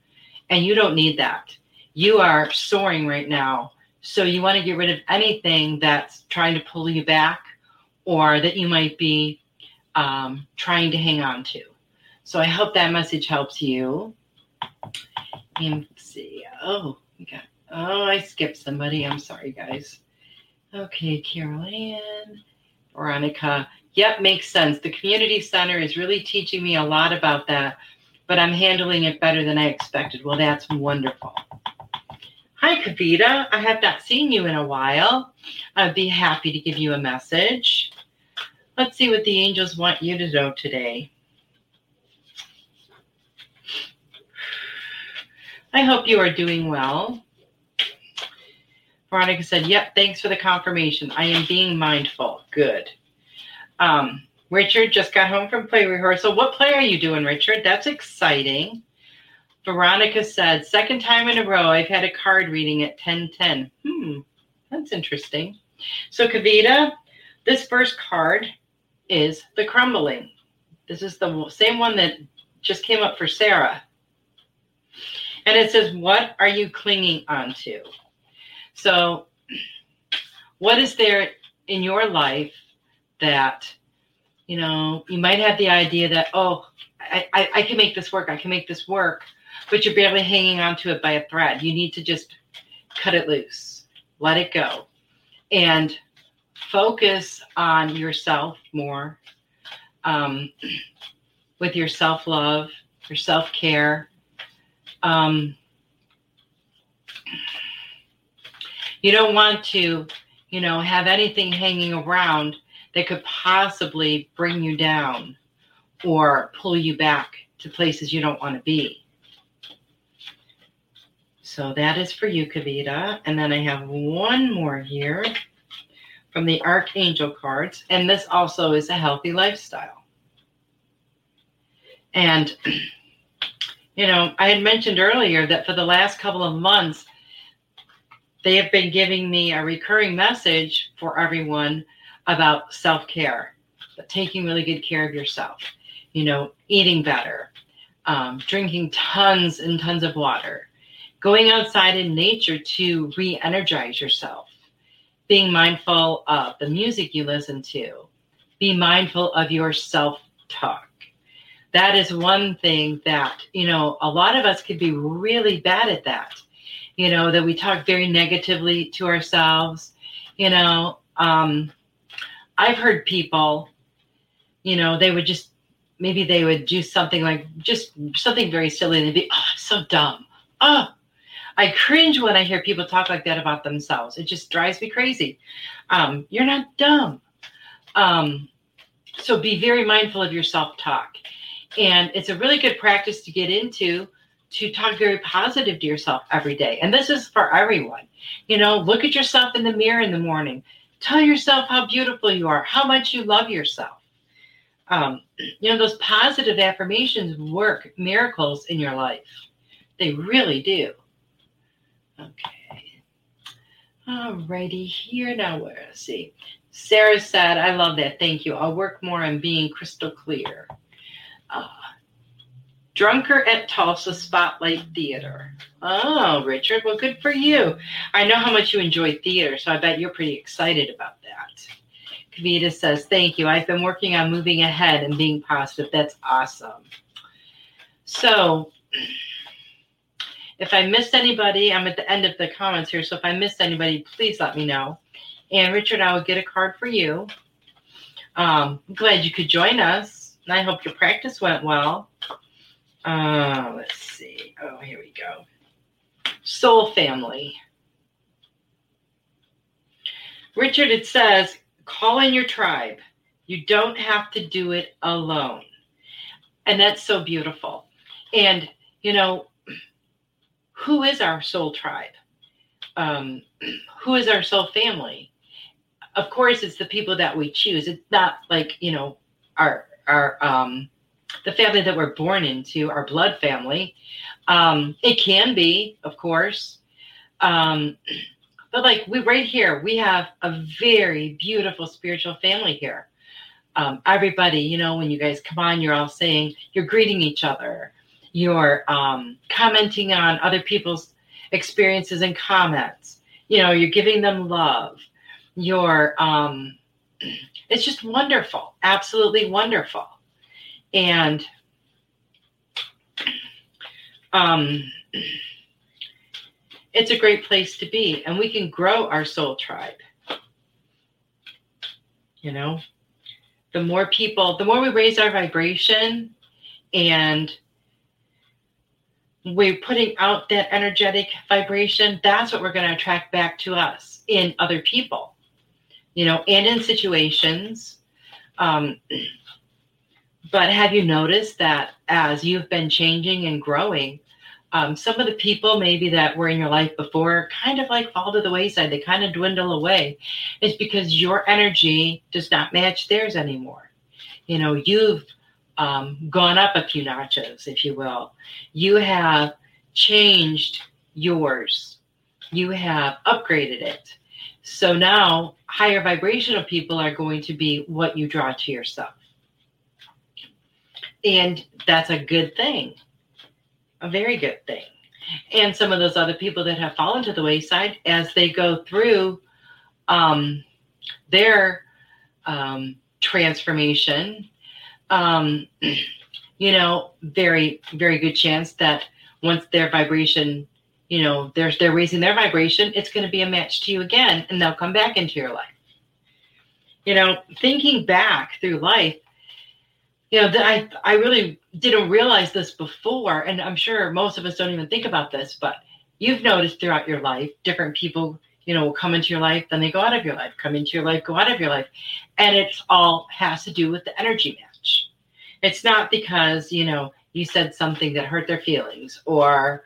S3: and you don't need that. You are soaring right now. So, you want to get rid of anything that's trying to pull you back or that you might be um, trying to hang on to. So I hope that message helps you. And see. Oh, got. Oh, I skipped somebody. I'm sorry, guys. Okay, Carol Ann, Veronica. Yep, makes sense. The community center is really teaching me a lot about that, but I'm handling it better than I expected. Well, that's wonderful. Hi, Kavita. I have not seen you in a while. I'd be happy to give you a message. Let's see what the angels want you to know today. I hope you are doing well. Veronica said, Yep, thanks for the confirmation. I am being mindful. Good. Um, Richard just got home from play rehearsal. What play are you doing, Richard? That's exciting. Veronica said, Second time in a row, I've had a card reading at 1010. Hmm, that's interesting. So, Kavita, this first card is the crumbling. This is the same one that just came up for Sarah. And it says, What are you clinging onto? So, what is there in your life that, you know, you might have the idea that, oh, I, I, I can make this work, I can make this work, but you're barely hanging onto it by a thread. You need to just cut it loose, let it go. And focus on yourself more um, with your self love, your self care. Um, you don't want to, you know, have anything hanging around that could possibly bring you down or pull you back to places you don't want to be. So that is for you, Kavita. And then I have one more here from the Archangel cards. And this also is a healthy lifestyle. And, you know, I had mentioned earlier that for the last couple of months, they have been giving me a recurring message for everyone about self care, taking really good care of yourself, you know, eating better, um, drinking tons and tons of water, going outside in nature to re energize yourself being mindful of the music you listen to, be mindful of your self talk. That is one thing that, you know, a lot of us could be really bad at that. You know, that we talk very negatively to ourselves. You know, um, I've heard people, you know, they would just maybe they would do something like just something very silly and they'd be, oh, so dumb. Oh, I cringe when I hear people talk like that about themselves. It just drives me crazy. Um, you're not dumb. Um, so be very mindful of your self talk. And it's a really good practice to get into to talk very positive to yourself every day. And this is for everyone. You know, look at yourself in the mirror in the morning. Tell yourself how beautiful you are, how much you love yourself. Um, you know, those positive affirmations work miracles in your life. They really do. Okay. Alrighty, here now. Where see? Sarah said, "I love that. Thank you. I'll work more on being crystal clear." Uh, Drunkard at Tulsa Spotlight Theater. Oh, Richard. Well, good for you. I know how much you enjoy theater, so I bet you're pretty excited about that. Kavita says, Thank you. I've been working on moving ahead and being positive. That's awesome. So, If I missed anybody, I'm at the end of the comments here. So if I missed anybody, please let me know. And Richard, I will get a card for you. Um, glad you could join us. And I hope your practice went well. Uh, let's see. Oh, here we go. Soul family. Richard, it says, call in your tribe. You don't have to do it alone. And that's so beautiful. And, you know, who is our soul tribe? Um, who is our soul family? Of course, it's the people that we choose. It's not like, you know, our, our, um, the family that we're born into, our blood family. Um, it can be, of course. Um, but like we right here, we have a very beautiful spiritual family here. Um, everybody, you know, when you guys come on, you're all saying you're greeting each other, you're um, commenting on other people's experiences and comments. You know, you're giving them love. You're, um, it's just wonderful, absolutely wonderful, and um it's a great place to be and we can grow our soul tribe. You know the more people the more we raise our vibration and we're putting out that energetic vibration that's what we're going to attract back to us in other people you know and in situations um, but have you noticed that as you've been changing and growing um, some of the people maybe that were in your life before kind of like fall to the wayside they kind of dwindle away it's because your energy does not match theirs anymore. You know you've um, gone up a few notches if you will. You have changed yours. You have upgraded it so now higher vibrational people are going to be what you draw to yourself and that's a good thing a very good thing. And some of those other people that have fallen to the wayside as they go through um, their um, transformation, um, you know, very, very good chance that once their vibration, you know, they're, they're raising their vibration, it's going to be a match to you again, and they'll come back into your life. You know, thinking back through life, you know, that I I really didn't realize this before, and I'm sure most of us don't even think about this, but you've noticed throughout your life, different people, you know, will come into your life, then they go out of your life, come into your life, go out of your life, and it's all has to do with the energy match. It's not because you know you said something that hurt their feelings, or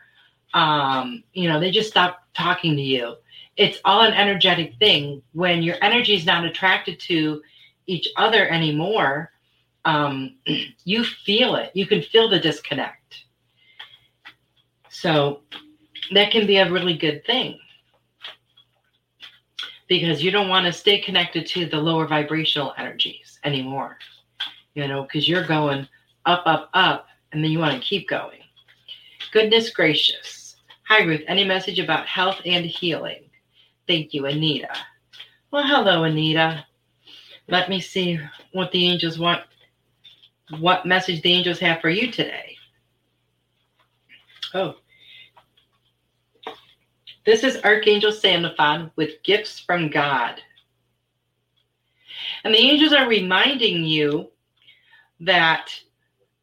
S3: um, you know they just stop talking to you. It's all an energetic thing. When your energy is not attracted to each other anymore um, you feel it. You can feel the disconnect. So that can be a really good thing because you don't want to stay connected to the lower vibrational energies anymore, you know, because you're going up, up, up, and then you want to keep going. Goodness gracious. Hi, Ruth. Any message about health and healing? Thank you, Anita. Well, hello, Anita. Let me see what the angels want what message the angels have for you today. Oh. This is Archangel Sandalphon with gifts from God. And the angels are reminding you that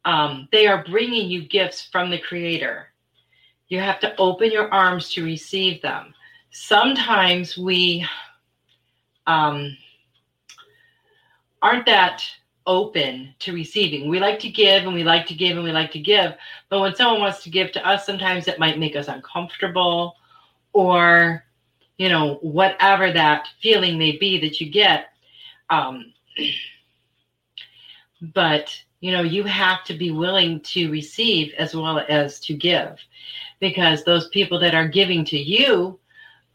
S3: um, they are bringing you gifts from the Creator. You have to open your arms to receive them. Sometimes we um, aren't that open to receiving. We like to give and we like to give and we like to give. But when someone wants to give to us, sometimes it might make us uncomfortable or, you know, whatever that feeling may be that you get. Um, but, you know, you have to be willing to receive as well as to give because those people that are giving to you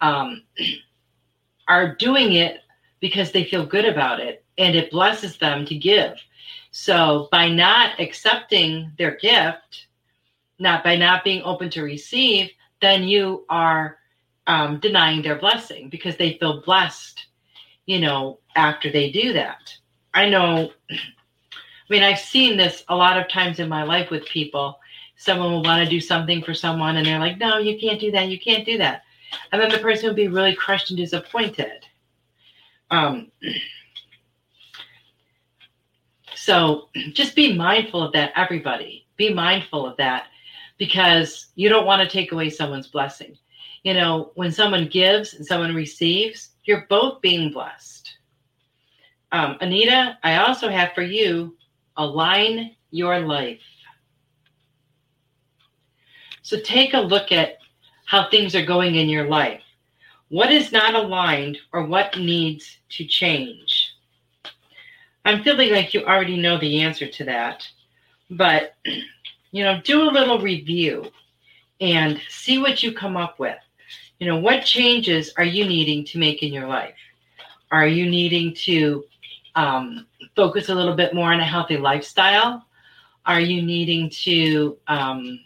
S3: um, are doing it because they feel good about it and it blesses them to give. So by not accepting their gift, not by not being open to receive, then you are um, denying their blessing because they feel blessed, you know, after they do that. I know, mean, I've seen this a lot of times in my life with people. someone will want to do something for someone and they're like, no, you can't do that. You can't do that. And then the person will be really crushed and disappointed. Um, so just be mindful of that, everybody. Be mindful of that because you don't want to take away someone's blessing. You know, when someone gives and someone receives, you're both being blessed. Um, Anita, I also have for you align your life. So take a look at how things are going in your life. What is not aligned or what needs to change? I'm feeling like you already know the answer to that, but you know, do a little review and see what you come up with. You know, what changes are you needing to make in your life? Are you needing to um, focus a little bit more on a healthy lifestyle? Are you needing to, um,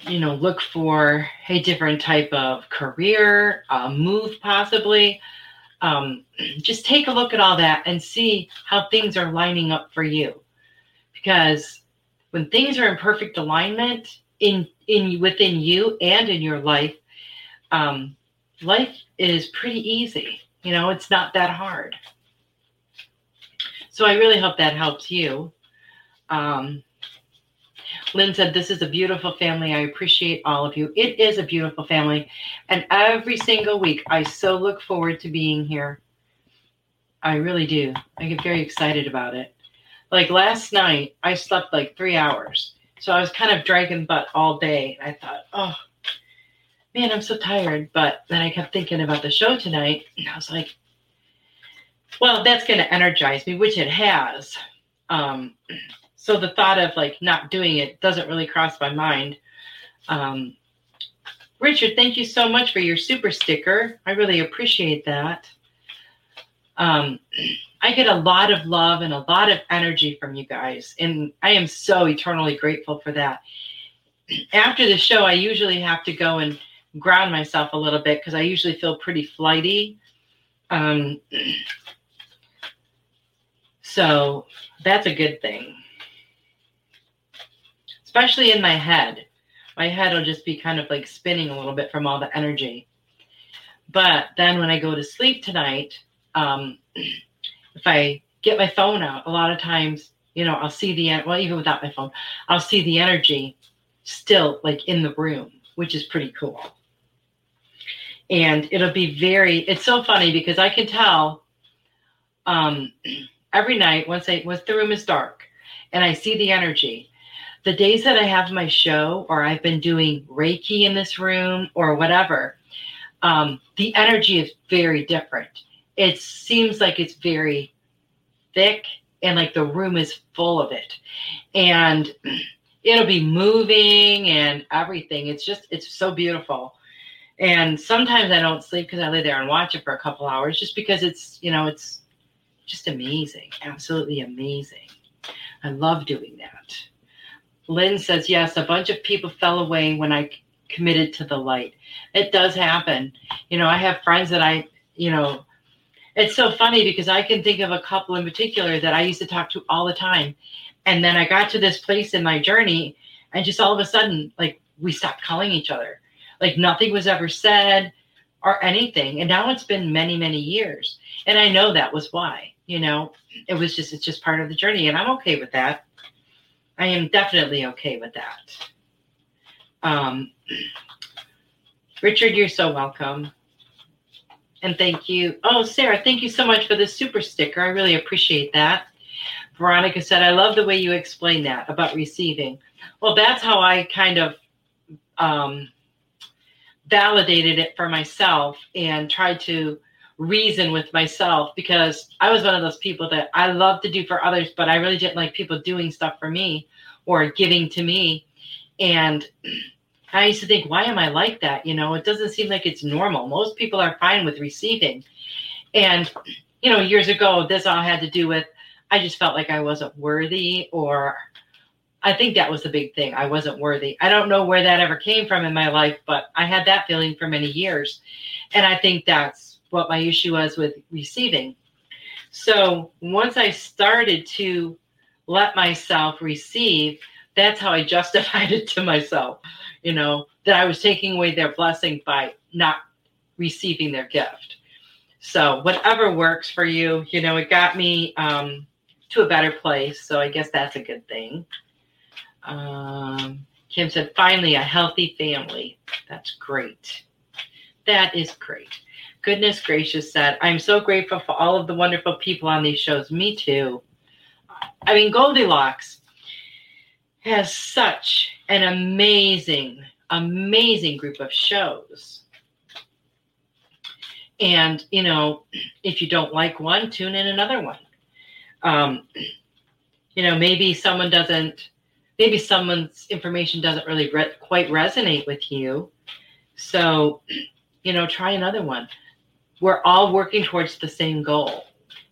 S3: you know, look for a different type of career, move possibly? Um, just take a look at all that and see how things are lining up for you. Because when things are in perfect alignment in in within you and in your life, um, life is pretty easy. You know, it's not that hard. So I really hope that helps you. Um, Lynn said, This is a beautiful family. I appreciate all of you. It is a beautiful family. And every single week, I so look forward to being here. I really do. I get very excited about it. Like last night, I slept like three hours. So I was kind of dragging butt all day. I thought, oh, man, I'm so tired. But then I kept thinking about the show tonight. And I was like, well, that's going to energize me, which it has. Um, so the thought of like not doing it doesn't really cross my mind. Um, Richard, thank you so much for your super sticker. I really appreciate that. Um, I get a lot of love and a lot of energy from you guys, and I am so eternally grateful for that. After the show, I usually have to go and ground myself a little bit because I usually feel pretty flighty. Um, so that's a good thing, especially in my head. My head will just be kind of like spinning a little bit from all the energy. But then when I go to sleep tonight, um, if I get my phone out, a lot of times, you know, I'll see the well, even without my phone, I'll see the energy still like in the room, which is pretty cool. And it'll be very. It's so funny because I can tell um, every night once I once the room is dark and I see the energy. The days that I have my show or I've been doing Reiki in this room or whatever, um, the energy is very different it seems like it's very thick and like the room is full of it and it'll be moving and everything it's just it's so beautiful and sometimes i don't sleep because i lay there and watch it for a couple hours just because it's you know it's just amazing absolutely amazing i love doing that lynn says yes a bunch of people fell away when i committed to the light it does happen you know i have friends that i you know it's so funny because I can think of a couple in particular that I used to talk to all the time. And then I got to this place in my journey, and just all of a sudden, like we stopped calling each other. Like nothing was ever said or anything. And now it's been many, many years. And I know that was why, you know, it was just, it's just part of the journey. And I'm okay with that. I am definitely okay with that. Um, Richard, you're so welcome. And thank you. Oh, Sarah, thank you so much for the super sticker. I really appreciate that. Veronica said, I love the way you explain that about receiving. Well, that's how I kind of um, validated it for myself and tried to reason with myself because I was one of those people that I love to do for others, but I really didn't like people doing stuff for me or giving to me. And I used to think, why am I like that? You know, it doesn't seem like it's normal. Most people are fine with receiving. And, you know, years ago, this all had to do with I just felt like I wasn't worthy, or I think that was the big thing. I wasn't worthy. I don't know where that ever came from in my life, but I had that feeling for many years. And I think that's what my issue was with receiving. So once I started to let myself receive, that's how I justified it to myself, you know, that I was taking away their blessing by not receiving their gift. So whatever works for you, you know, it got me um, to a better place. So I guess that's a good thing. Um, Kim said, finally, a healthy family. That's great. That is great. Goodness gracious said, I'm so grateful for all of the wonderful people on these shows. Me too. I mean, Goldilocks has such an amazing, amazing group of shows. And, you know, if you don't like one, tune in another one. Um, you know, maybe someone doesn't, maybe someone's information doesn't really re- quite resonate with you. So, you know, try another one. We're all working towards the same goal.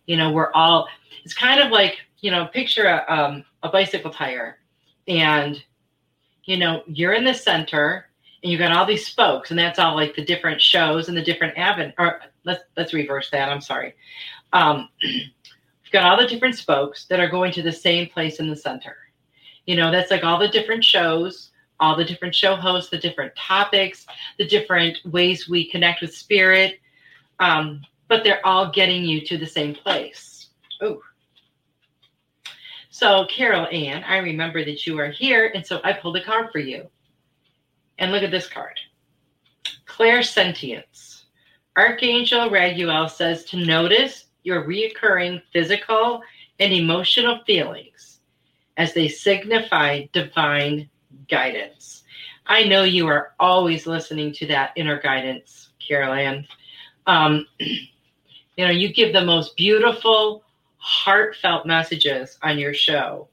S3: You know, we're all, it's kind of like, you know, picture a, um, a bicycle tire and, you know, you're in the center and you've got all these spokes and that's all like the different shows and the different aven or let's let's reverse that i'm sorry um, you've got all the different spokes that are going to the same place in the center you know that's like all the different shows all the different show hosts the different topics the different ways we connect with spirit um, but they're all getting you to the same place. Oh so carol ann i remember that you are here and so i pulled a card for you. And look at this card. Clairsentience. Archangel Raguel says to notice your reoccurring physical and emotional feelings as they signify divine guidance. I know you are always listening to that inner guidance, Carol. Um, you know, you give the most beautiful, heartfelt messages on your show.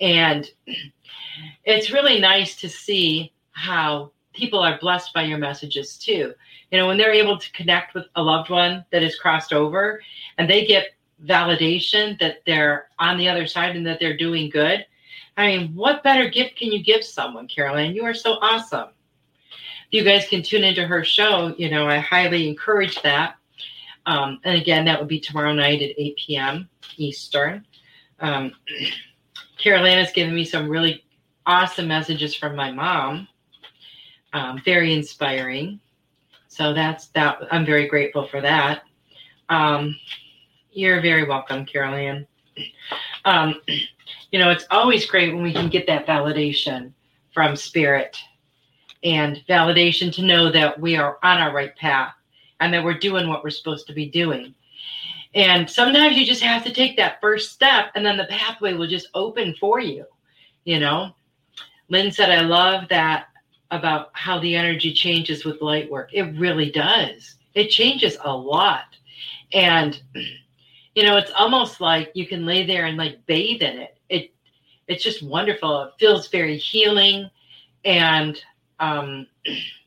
S3: And it's really nice to see how people are blessed by your messages too. You know, when they're able to connect with a loved one that is crossed over and they get validation that they're on the other side and that they're doing good. I mean, what better gift can you give someone, Carolyn? You are so awesome. If you guys can tune into her show, you know, I highly encourage that. Um, and again, that would be tomorrow night at 8 p.m. Eastern. Um, Carolyn has given me some really awesome messages from my mom um, very inspiring. So that's that. I'm very grateful for that. Um, you're very welcome, Carolyn. Um, you know, it's always great when we can get that validation from spirit and validation to know that we are on our right path and that we're doing what we're supposed to be doing. And sometimes you just have to take that first step and then the pathway will just open for you. You know, Lynn said, I love that about how the energy changes with light work. It really does. It changes a lot. And you know, it's almost like you can lay there and like bathe in it. It it's just wonderful. It feels very healing and um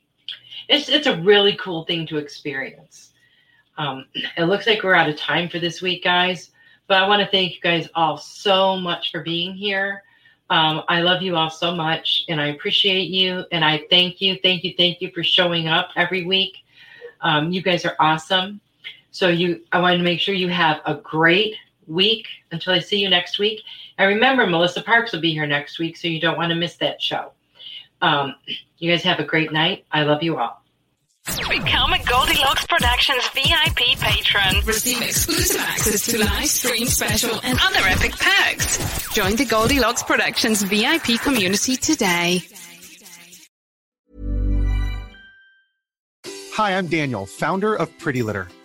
S3: it's it's a really cool thing to experience. Um, it looks like we're out of time for this week, guys. But I want to thank you guys all so much for being here. Um, I love you all so much and I appreciate you. And I thank you, thank you, thank you for showing up every week. Um, you guys are awesome. So you, I want to make sure you have a great week until I see you next week. And remember, Melissa Parks will be here next week, so you don't want to miss that show. Um, you guys have a great night. I love you all.
S5: Become a Goldilocks Productions VIP patron.
S2: Receive exclusive access to live stream special and other epic perks. Join the Goldilocks Productions VIP community today.
S6: Hi, I'm Daniel, founder of Pretty Litter.